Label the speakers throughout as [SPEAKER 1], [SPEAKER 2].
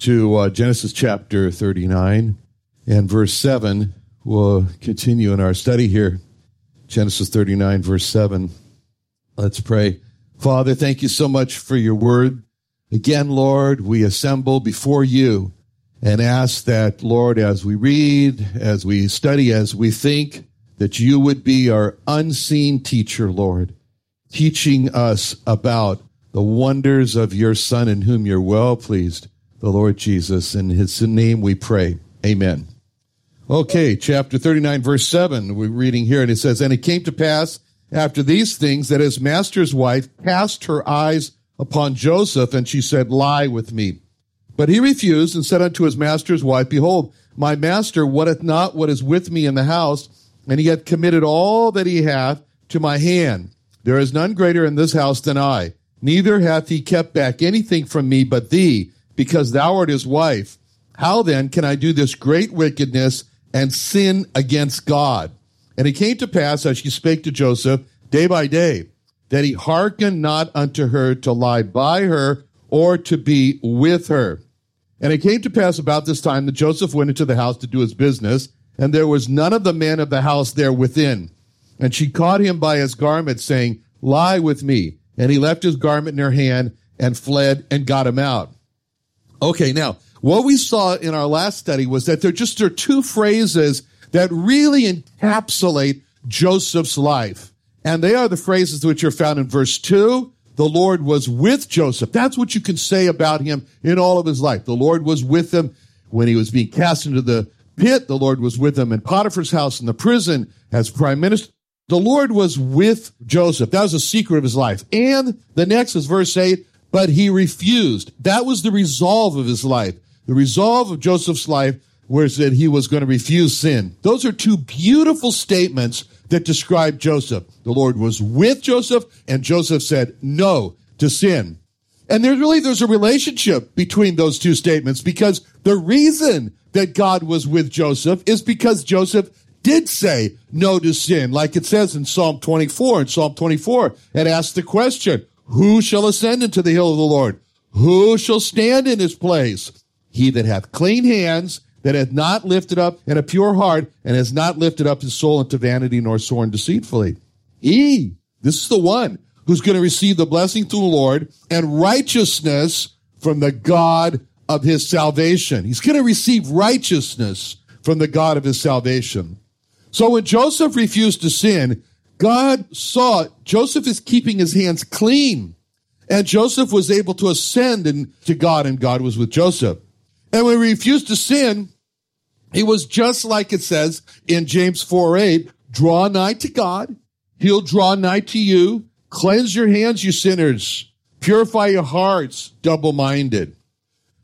[SPEAKER 1] to uh, Genesis chapter 39 and verse 7. We'll continue in our study here. Genesis 39, verse 7. Let's pray. Father, thank you so much for your word. Again, Lord, we assemble before you and ask that, Lord, as we read, as we study, as we think, that you would be our unseen teacher, Lord, teaching us about the wonders of your Son in whom you're well pleased the Lord Jesus. In his name we pray. Amen. Okay, chapter 39, verse 7, we're reading here, and it says, And it came to pass after these things that his master's wife cast her eyes upon Joseph, and she said, Lie with me. But he refused and said unto his master's wife, Behold, my master wotteth not what is with me in the house, and he hath committed all that he hath to my hand. There is none greater in this house than I. Neither hath he kept back anything from me but thee, because thou art his wife. How then can I do this great wickedness and sin against God? And it came to pass as she spake to Joseph day by day that he hearkened not unto her to lie by her or to be with her. And it came to pass about this time that Joseph went into the house to do his business, and there was none of the men of the house there within. And she caught him by his garment, saying, Lie with me. And he left his garment in her hand and fled and got him out. Okay, now what we saw in our last study was that there just are two phrases that really encapsulate Joseph's life. And they are the phrases which are found in verse 2. The Lord was with Joseph. That's what you can say about him in all of his life. The Lord was with him when he was being cast into the pit. The Lord was with him in Potiphar's house in the prison as prime minister. The Lord was with Joseph. That was a secret of his life. And the next is verse 8 but he refused. That was the resolve of his life. The resolve of Joseph's life was that he was going to refuse sin. Those are two beautiful statements that describe Joseph. The Lord was with Joseph and Joseph said no to sin. And there's really, there's a relationship between those two statements because the reason that God was with Joseph is because Joseph did say no to sin, like it says in Psalm 24. In Psalm 24, it asked the question, who shall ascend into the hill of the Lord? Who shall stand in his place? He that hath clean hands, that hath not lifted up and a pure heart, and has not lifted up his soul into vanity nor sworn deceitfully. He, this is the one who's going to receive the blessing through the Lord and righteousness from the God of his salvation. He's going to receive righteousness from the God of his salvation. So when Joseph refused to sin, God saw Joseph is keeping his hands clean. And Joseph was able to ascend in, to God, and God was with Joseph. And when he refused to sin, he was just like it says in James 4 8, draw nigh to God. He'll draw nigh to you. Cleanse your hands, you sinners. Purify your hearts, double minded.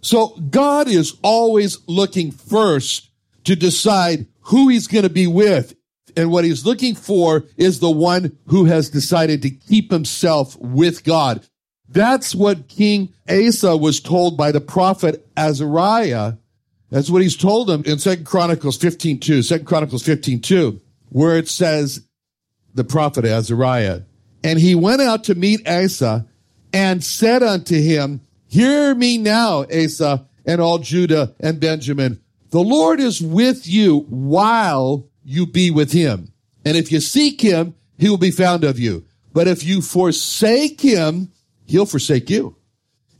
[SPEAKER 1] So God is always looking first to decide who he's going to be with and what he's looking for is the one who has decided to keep himself with God. That's what King Asa was told by the prophet Azariah. That's what he's told him in Second Chronicles 15 2, 2 Chronicles 15 2, where it says, the prophet Azariah, and he went out to meet Asa and said unto him, Hear me now, Asa, and all Judah and Benjamin. The Lord is with you while you be with him. And if you seek him, he will be found of you. But if you forsake him, he'll forsake you.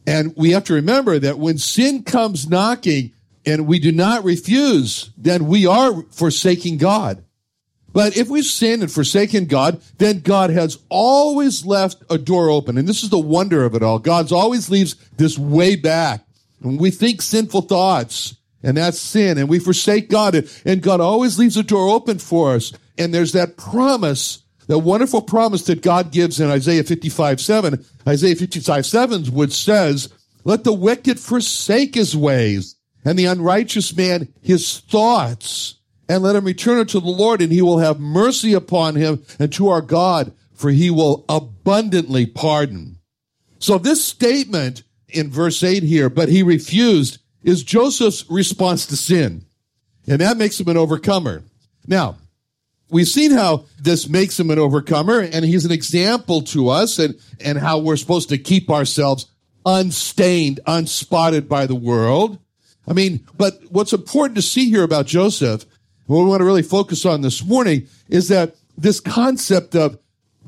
[SPEAKER 1] And we have to remember that when sin comes knocking, and we do not refuse, then we are forsaking God. But if we've sinned and forsaken God, then God has always left a door open. And this is the wonder of it all. God's always leaves this way back. When we think sinful thoughts, and that's sin, and we forsake God, and God always leaves a door open for us. And there's that promise, that wonderful promise that God gives in Isaiah 55, 7. Isaiah 55, 7, which says, let the wicked forsake his ways, and the unrighteous man his thoughts and let him return unto the Lord, and he will have mercy upon him and to our God, for he will abundantly pardon. So this statement in verse 8 here, but he refused, is Joseph's response to sin. And that makes him an overcomer. Now, we've seen how this makes him an overcomer, and he's an example to us and, and how we're supposed to keep ourselves unstained, unspotted by the world. I mean, but what's important to see here about Joseph what we want to really focus on this morning is that this concept of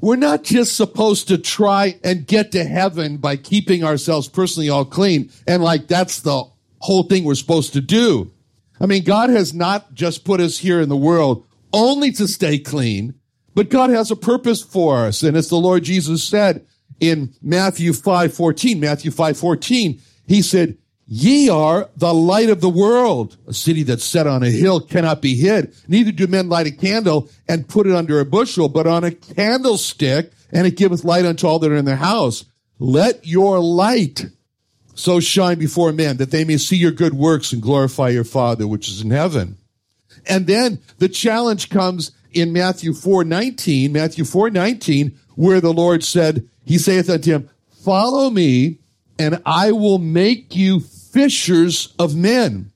[SPEAKER 1] we're not just supposed to try and get to heaven by keeping ourselves personally all clean and like that's the whole thing we're supposed to do. I mean, God has not just put us here in the world only to stay clean, but God has a purpose for us. And as the Lord Jesus said in Matthew 5, 14, Matthew 5, 14, he said, Ye are the light of the world. A city that's set on a hill cannot be hid. Neither do men light a candle and put it under a bushel, but on a candlestick, and it giveth light unto all that are in the house. Let your light so shine before men that they may see your good works and glorify your Father which is in heaven. And then the challenge comes in Matthew 4, 19, Matthew 4, 19, where the Lord said, He saith unto him, Follow me, and I will make you fishers of men.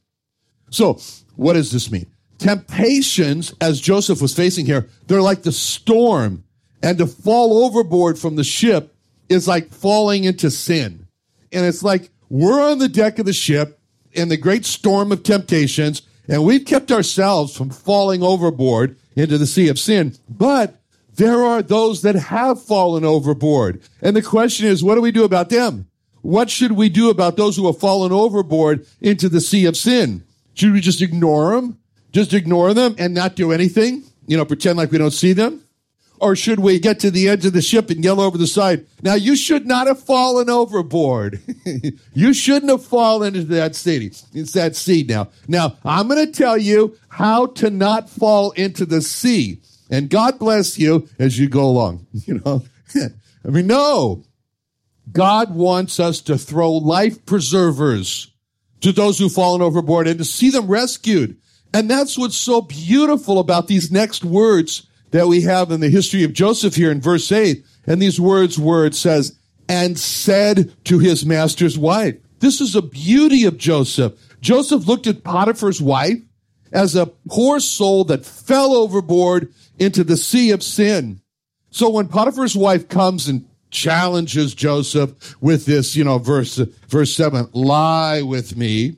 [SPEAKER 1] So, what does this mean? Temptations, as Joseph was facing here, they're like the storm. And to fall overboard from the ship is like falling into sin. And it's like we're on the deck of the ship in the great storm of temptations, and we've kept ourselves from falling overboard into the sea of sin. But there are those that have fallen overboard. And the question is, what do we do about them? What should we do about those who have fallen overboard into the sea of sin? Should we just ignore them? Just ignore them and not do anything? You know, pretend like we don't see them? Or should we get to the edge of the ship and yell over the side, now you should not have fallen overboard. you shouldn't have fallen into that sea. It's that sea now. Now, I'm going to tell you how to not fall into the sea. And God bless you as you go along. You know, I mean, no, God wants us to throw life preservers to those who've fallen overboard and to see them rescued. And that's what's so beautiful about these next words that we have in the history of Joseph here in verse 8. And these words where it says, and said to his master's wife. This is a beauty of Joseph. Joseph looked at Potiphar's wife as a poor soul that fell overboard into the sea of sin. So when Potiphar's wife comes and challenges Joseph with this, you know, verse, verse seven, lie with me.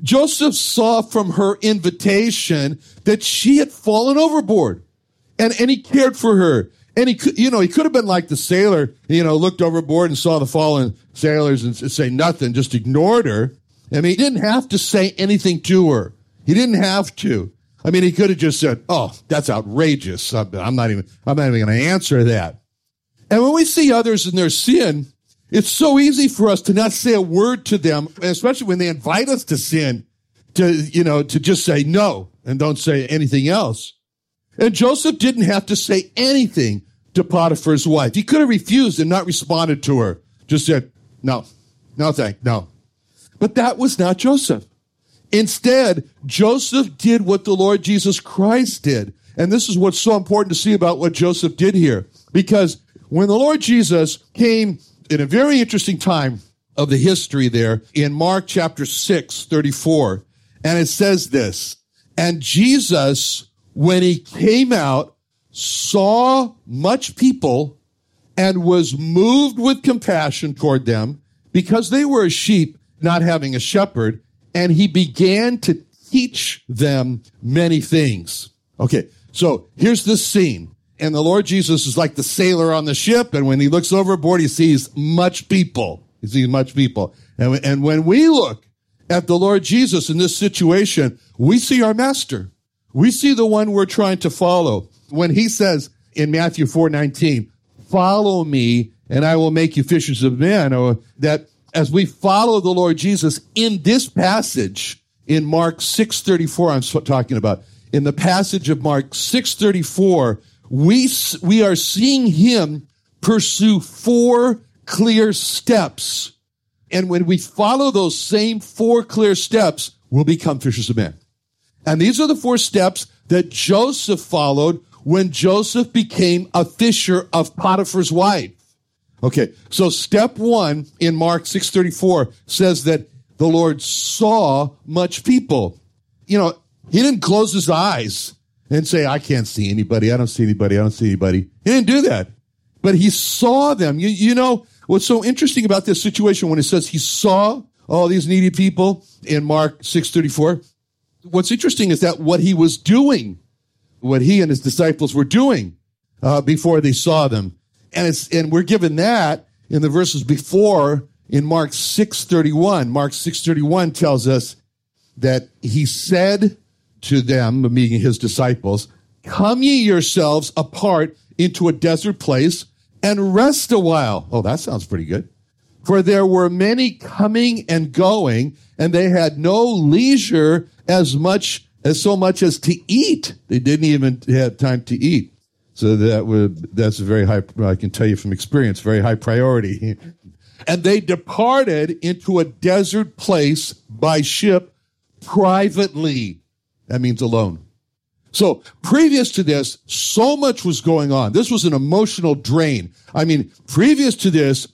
[SPEAKER 1] Joseph saw from her invitation that she had fallen overboard and, and he cared for her. And he could, you know, he could have been like the sailor, you know, looked overboard and saw the fallen sailors and say nothing, just ignored her. I mean, he didn't have to say anything to her. He didn't have to. I mean, he could have just said, "Oh, that's outrageous. I'm not even. I'm not even going to answer that." And when we see others in their sin, it's so easy for us to not say a word to them, especially when they invite us to sin, to, you know, to just say no and don't say anything else. And Joseph didn't have to say anything to Potiphar's wife. He could have refused and not responded to her. Just said, no, no thank, no. But that was not Joseph. Instead, Joseph did what the Lord Jesus Christ did. And this is what's so important to see about what Joseph did here. Because when the Lord Jesus came in a very interesting time of the history there in Mark chapter 6, 34, and it says this, and Jesus, when he came out, saw much people and was moved with compassion toward them because they were a sheep not having a shepherd, and he began to teach them many things. Okay, so here's the scene. And the Lord Jesus is like the sailor on the ship. And when he looks overboard, he sees much people. He sees much people. And, and when we look at the Lord Jesus in this situation, we see our master. We see the one we're trying to follow. When he says in Matthew 4 19, follow me and I will make you fishers of men, or that as we follow the Lord Jesus in this passage in Mark 6:34 I'm talking about in the passage of Mark 6:34 we we are seeing him pursue four clear steps and when we follow those same four clear steps we'll become fishers of men and these are the four steps that Joseph followed when Joseph became a fisher of Potiphar's wife Okay, so step one in Mark 634 says that the Lord saw much people. You know, he didn't close his eyes and say, I can't see anybody. I don't see anybody. I don't see anybody. He didn't do that. But he saw them. You, you know, what's so interesting about this situation when it says he saw all these needy people in Mark 634? What's interesting is that what he was doing, what he and his disciples were doing uh, before they saw them, and it's, and we're given that in the verses before in Mark 6:31. Mark 6:31 tells us that he said to them, meaning his disciples, "Come ye yourselves apart into a desert place and rest a while." Oh, that sounds pretty good. For there were many coming and going, and they had no leisure as much as so much as to eat. They didn't even have time to eat. So that would, that's a very high, I can tell you from experience, very high priority. and they departed into a desert place by ship privately. That means alone. So previous to this, so much was going on. This was an emotional drain. I mean, previous to this,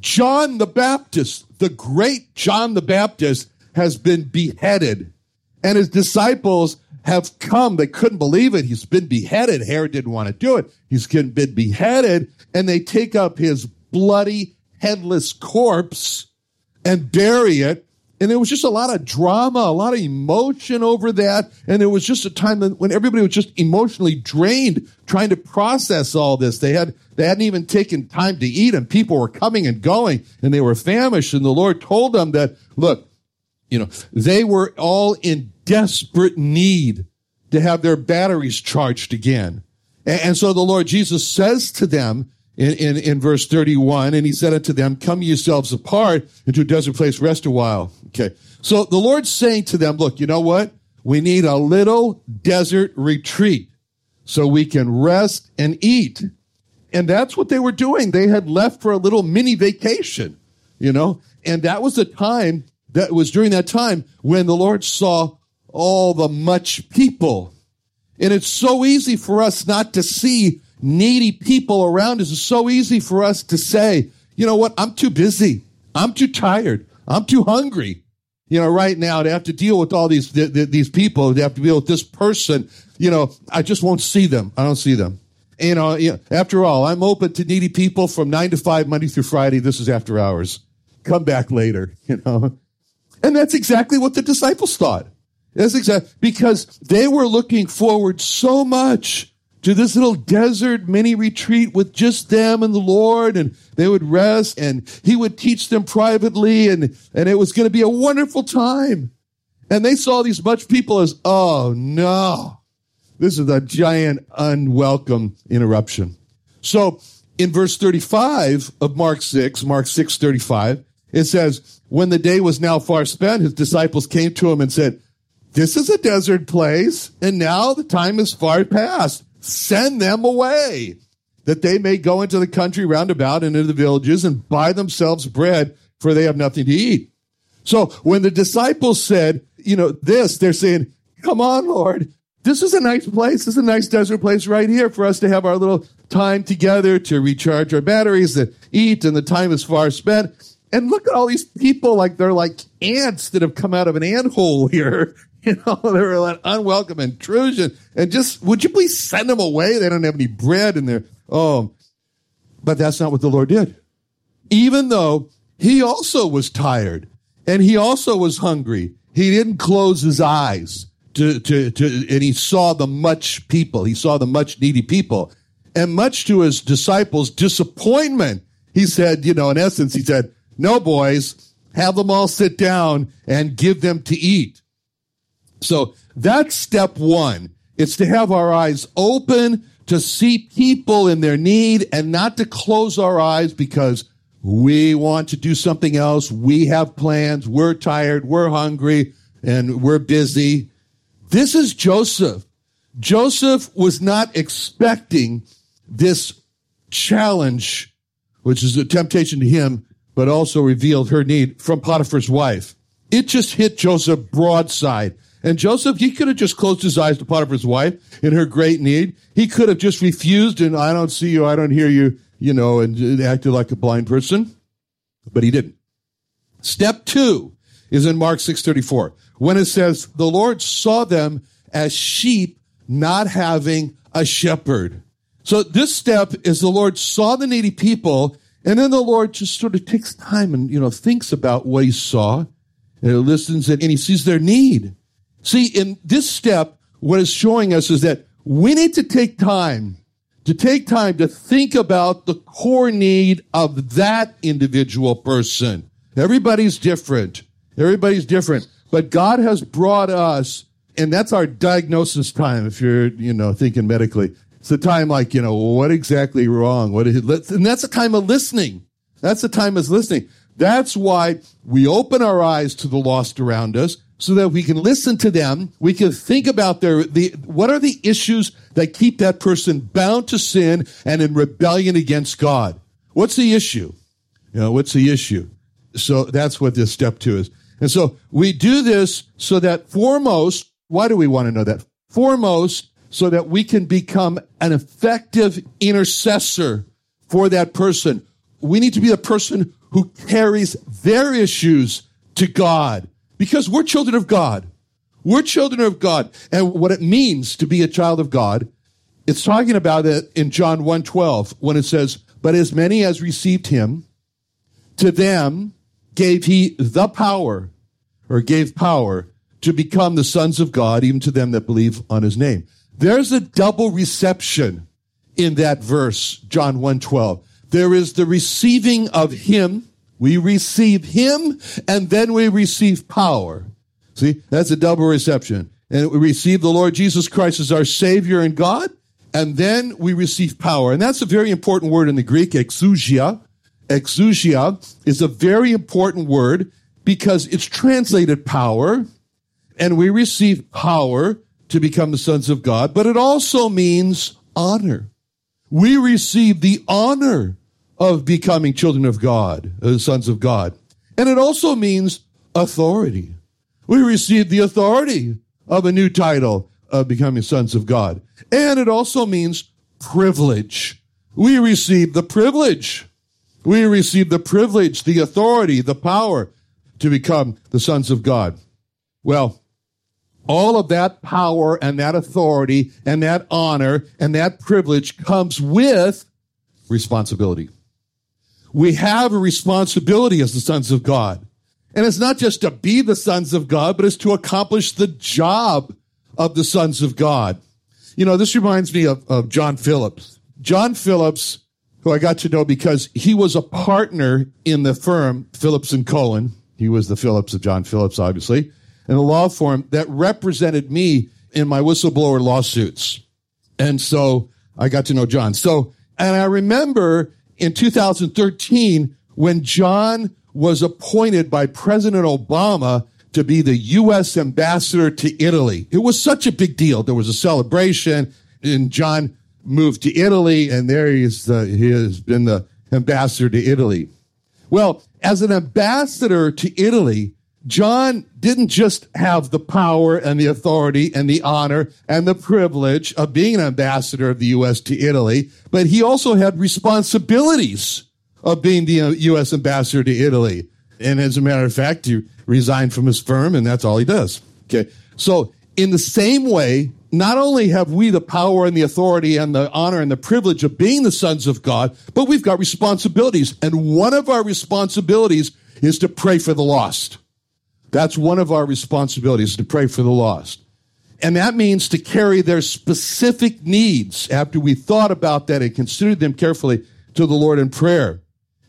[SPEAKER 1] John the Baptist, the great John the Baptist has been beheaded and his disciples have come. They couldn't believe it. He's been beheaded. Herod didn't want to do it. He's been beheaded and they take up his bloody, headless corpse and bury it. And there was just a lot of drama, a lot of emotion over that. And it was just a time when everybody was just emotionally drained trying to process all this. They had, they hadn't even taken time to eat and people were coming and going and they were famished. And the Lord told them that, look, you know, they were all in desperate need to have their batteries charged again. And, and so the Lord Jesus says to them in, in, in, verse 31, and he said unto them, come yourselves apart into a desert place, rest a while. Okay. So the Lord's saying to them, look, you know what? We need a little desert retreat so we can rest and eat. And that's what they were doing. They had left for a little mini vacation, you know, and that was the time that was during that time when the Lord saw all the much people. And it's so easy for us not to see needy people around us. It's so easy for us to say, you know what? I'm too busy. I'm too tired. I'm too hungry. You know, right now to have to deal with all these, th- th- these people, to have to deal with this person, you know, I just won't see them. I don't see them. You know, after all, I'm open to needy people from nine to five, Monday through Friday. This is after hours. Come back later, you know. And that's exactly what the disciples thought. That's exactly because they were looking forward so much to this little desert mini retreat with just them and the Lord and they would rest and he would teach them privately and, and it was going to be a wonderful time. And they saw these much people as, oh no, this is a giant unwelcome interruption. So in verse 35 of Mark 6, Mark 6, 35, it says, when the day was now far spent, his disciples came to him and said, this is a desert place, and now the time is far past. Send them away, that they may go into the country round about and into the villages and buy themselves bread, for they have nothing to eat. So when the disciples said, you know, this, they're saying, come on, Lord. This is a nice place. This is a nice desert place right here for us to have our little time together to recharge our batteries, to eat, and the time is far spent. And look at all these people like they're like ants that have come out of an ant hole here. You know, they're an unwelcome intrusion. And just, would you please send them away? They don't have any bread in there. Oh, but that's not what the Lord did. Even though he also was tired and he also was hungry, he didn't close his eyes to, to, to, and he saw the much people. He saw the much needy people. And much to his disciples' disappointment, he said, you know, in essence, he said, no, boys, have them all sit down and give them to eat. So that's step one. It's to have our eyes open to see people in their need and not to close our eyes because we want to do something else. We have plans. We're tired. We're hungry and we're busy. This is Joseph. Joseph was not expecting this challenge, which is a temptation to him, but also revealed her need from Potiphar's wife. It just hit Joseph broadside. And Joseph, he could have just closed his eyes to Potiphar's wife in her great need. He could have just refused and I don't see you, I don't hear you, you know, and acted like a blind person. But he didn't. Step two is in Mark 634 when it says, the Lord saw them as sheep not having a shepherd. So this step is the Lord saw the needy people and then the Lord just sort of takes time and, you know, thinks about what he saw and listens and and he sees their need. See, in this step, what is showing us is that we need to take time to take time to think about the core need of that individual person. Everybody's different. Everybody's different. But God has brought us, and that's our diagnosis time if you're, you know, thinking medically. It's the time like, you know, what exactly wrong? What is it? And that's a time of listening. That's the time of listening. That's why we open our eyes to the lost around us so that we can listen to them. We can think about their, the, what are the issues that keep that person bound to sin and in rebellion against God? What's the issue? You know, what's the issue? So that's what this step two is. And so we do this so that foremost, why do we want to know that? Foremost, so that we can become an effective intercessor for that person. We need to be the person who carries their issues to God because we're children of God. We're children of God. And what it means to be a child of God, it's talking about it in John 1:12 when it says, "But as many as received him, to them gave he the power or gave power to become the sons of God, even to them that believe on his name." There's a double reception in that verse, John 1:12. There is the receiving of him we receive him and then we receive power. See, that's a double reception. And we receive the Lord Jesus Christ as our Savior and God, and then we receive power. And that's a very important word in the Greek, exousia. Exousia is a very important word because it's translated power, and we receive power to become the sons of God, but it also means honor. We receive the honor of becoming children of God, uh, sons of God. And it also means authority. We receive the authority of a new title of becoming sons of God. And it also means privilege. We receive the privilege. We receive the privilege, the authority, the power to become the sons of God. Well, all of that power and that authority and that honor and that privilege comes with responsibility we have a responsibility as the sons of God. And it's not just to be the sons of God, but it's to accomplish the job of the sons of God. You know, this reminds me of, of John Phillips. John Phillips, who I got to know because he was a partner in the firm Phillips and Cohen. He was the Phillips of John Phillips, obviously, in a law firm that represented me in my whistleblower lawsuits. And so I got to know John. So, and I remember in 2013 when John was appointed by President Obama to be the U.S. ambassador to Italy. It was such a big deal. There was a celebration and John moved to Italy and there he, is the, he has been the ambassador to Italy. Well, as an ambassador to Italy, John didn't just have the power and the authority and the honor and the privilege of being an ambassador of the U.S. to Italy, but he also had responsibilities of being the uh, U.S. ambassador to Italy. And as a matter of fact, he resigned from his firm and that's all he does. Okay. So in the same way, not only have we the power and the authority and the honor and the privilege of being the sons of God, but we've got responsibilities. And one of our responsibilities is to pray for the lost. That's one of our responsibilities to pray for the lost. And that means to carry their specific needs after we thought about that and considered them carefully to the Lord in prayer.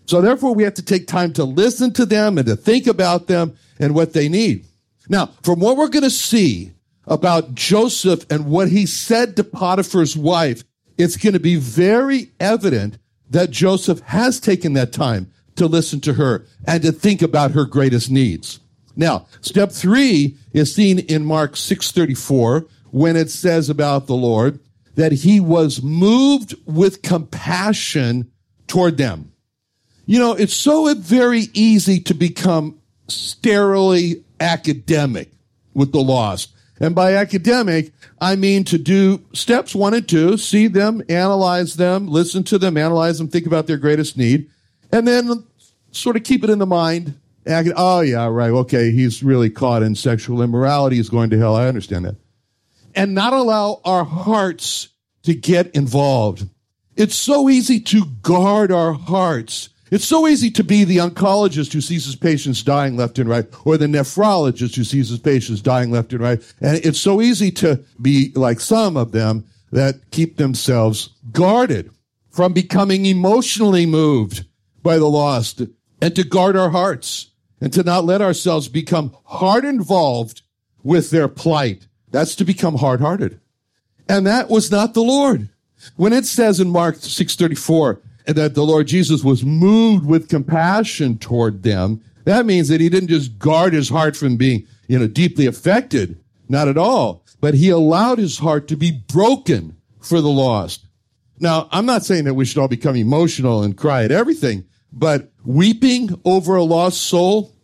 [SPEAKER 1] So therefore, we have to take time to listen to them and to think about them and what they need. Now, from what we're going to see about Joseph and what he said to Potiphar's wife, it's going to be very evident that Joseph has taken that time to listen to her and to think about her greatest needs. Now, step three is seen in Mark 634 when it says about the Lord that he was moved with compassion toward them. You know, it's so very easy to become sterilely academic with the lost. And by academic, I mean to do steps one and two, see them, analyze them, listen to them, analyze them, think about their greatest need, and then sort of keep it in the mind. Oh, yeah, right. Okay. He's really caught in sexual immorality. He's going to hell. I understand that. And not allow our hearts to get involved. It's so easy to guard our hearts it's so easy to be the oncologist who sees his patients dying left and right, or the nephrologist who sees his patients dying left and right. And it's so easy to be like some of them that keep themselves guarded from becoming emotionally moved by the lost and to guard our hearts and to not let ourselves become hard involved with their plight. That's to become hard hearted. And that was not the Lord. When it says in Mark 634, and that the Lord Jesus was moved with compassion toward them, that means that he didn't just guard his heart from being, you know, deeply affected. Not at all. But he allowed his heart to be broken for the lost. Now, I'm not saying that we should all become emotional and cry at everything, but weeping over a lost soul,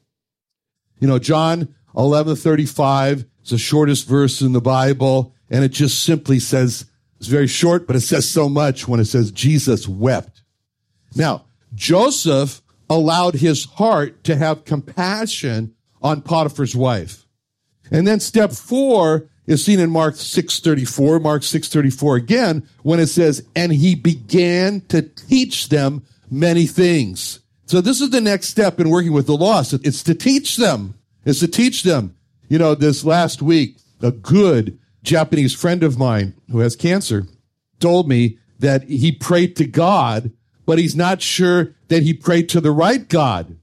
[SPEAKER 1] you know, John 11:35 is the shortest verse in the Bible, and it just simply says, it's very short, but it says so much when it says Jesus wept. Now, Joseph allowed his heart to have compassion on Potiphar's wife. And then step four is seen in Mark 634, Mark 634 again, when it says, and he began to teach them many things. So this is the next step in working with the lost. It's to teach them. It's to teach them. You know, this last week, a good Japanese friend of mine who has cancer told me that he prayed to God but he's not sure that he prayed to the right God.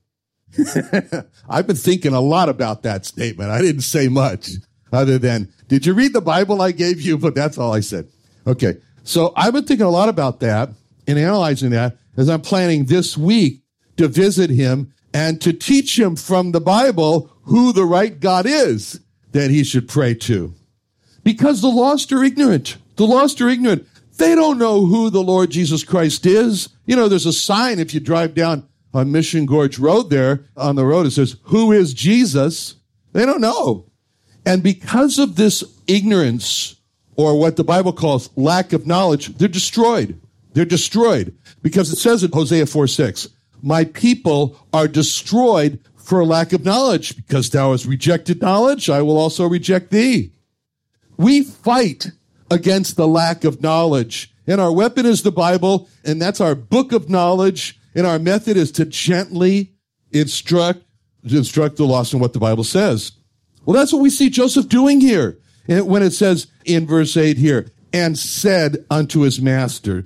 [SPEAKER 1] I've been thinking a lot about that statement. I didn't say much other than, did you read the Bible I gave you? But that's all I said. Okay. So I've been thinking a lot about that and analyzing that as I'm planning this week to visit him and to teach him from the Bible who the right God is that he should pray to. Because the lost are ignorant. The lost are ignorant. They don't know who the Lord Jesus Christ is. You know, there's a sign if you drive down on Mission Gorge Road there on the road, it says, Who is Jesus? They don't know. And because of this ignorance, or what the Bible calls lack of knowledge, they're destroyed. They're destroyed. Because it says in Hosea 4 6, My people are destroyed for lack of knowledge. Because thou hast rejected knowledge, I will also reject thee. We fight against the lack of knowledge. And our weapon is the Bible, and that's our book of knowledge. And our method is to gently instruct, instruct the lost in what the Bible says. Well, that's what we see Joseph doing here. Eh, when it says in verse 8 here, and said unto his master,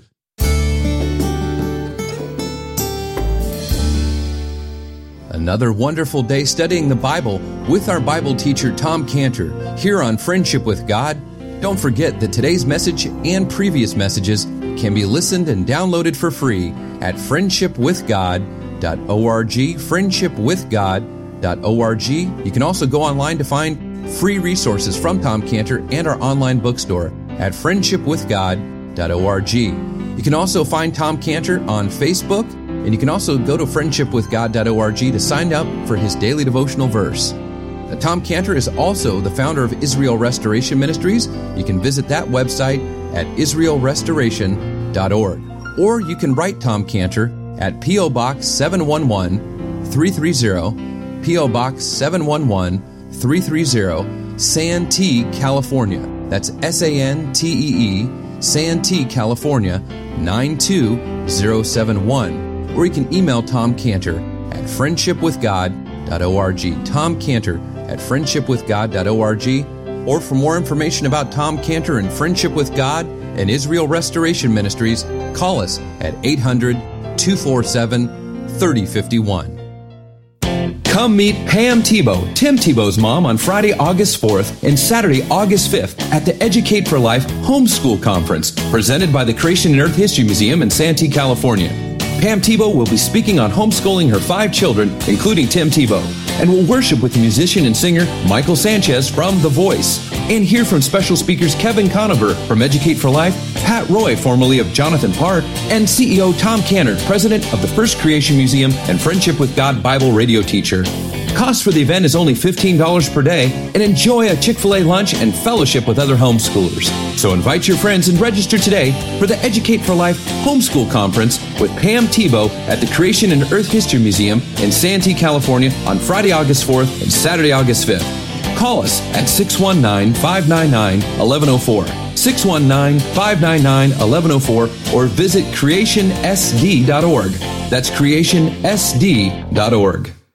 [SPEAKER 2] Another wonderful day studying the Bible with our Bible teacher Tom Cantor here on Friendship with God don't forget that today's message and previous messages can be listened and downloaded for free at friendshipwithgod.org, friendshipwithgod.org. You can also go online to find free resources from Tom Cantor and our online bookstore at friendshipwithgod.org. You can also find Tom Cantor on Facebook, and you can also go to friendshipwithgod.org to sign up for his daily devotional verse. Tom Cantor is also the founder of Israel Restoration Ministries. You can visit that website at israelrestoration.org. Or you can write Tom Cantor at P.O. Box 711 330, P.O. Box 711 330, Santee, California. That's S A N T E E, Santee, California 92071. Or you can email Tom Cantor at friendshipwithgod.org. Tom Cantor at friendshipwithgod.org, or for more information about Tom Cantor and Friendship with God and Israel Restoration Ministries, call us at 800 247 3051. Come meet Pam Tebow, Tim Tebow's mom, on Friday, August 4th and Saturday, August 5th at the Educate for Life Homeschool Conference, presented by the Creation and Earth History Museum in Santee, California. Pam Tebow will be speaking on homeschooling her five children, including Tim Tebow, and we'll worship with musician and singer Michael Sanchez from The Voice, and hear from special speakers Kevin Conover from Educate for Life, Pat Roy, formerly of Jonathan Park, and CEO Tom Cantor, president of the First Creation Museum and Friendship with God Bible radio teacher. Cost for the event is only $15 per day and enjoy a Chick fil A lunch and fellowship with other homeschoolers. So invite your friends and register today for the Educate for Life Homeschool Conference with Pam Tebow at the Creation and Earth History Museum in Santee, California on Friday, August 4th and Saturday, August 5th. Call us at 619 599 1104. 619 599 1104 or visit creationsd.org. That's creationsd.org.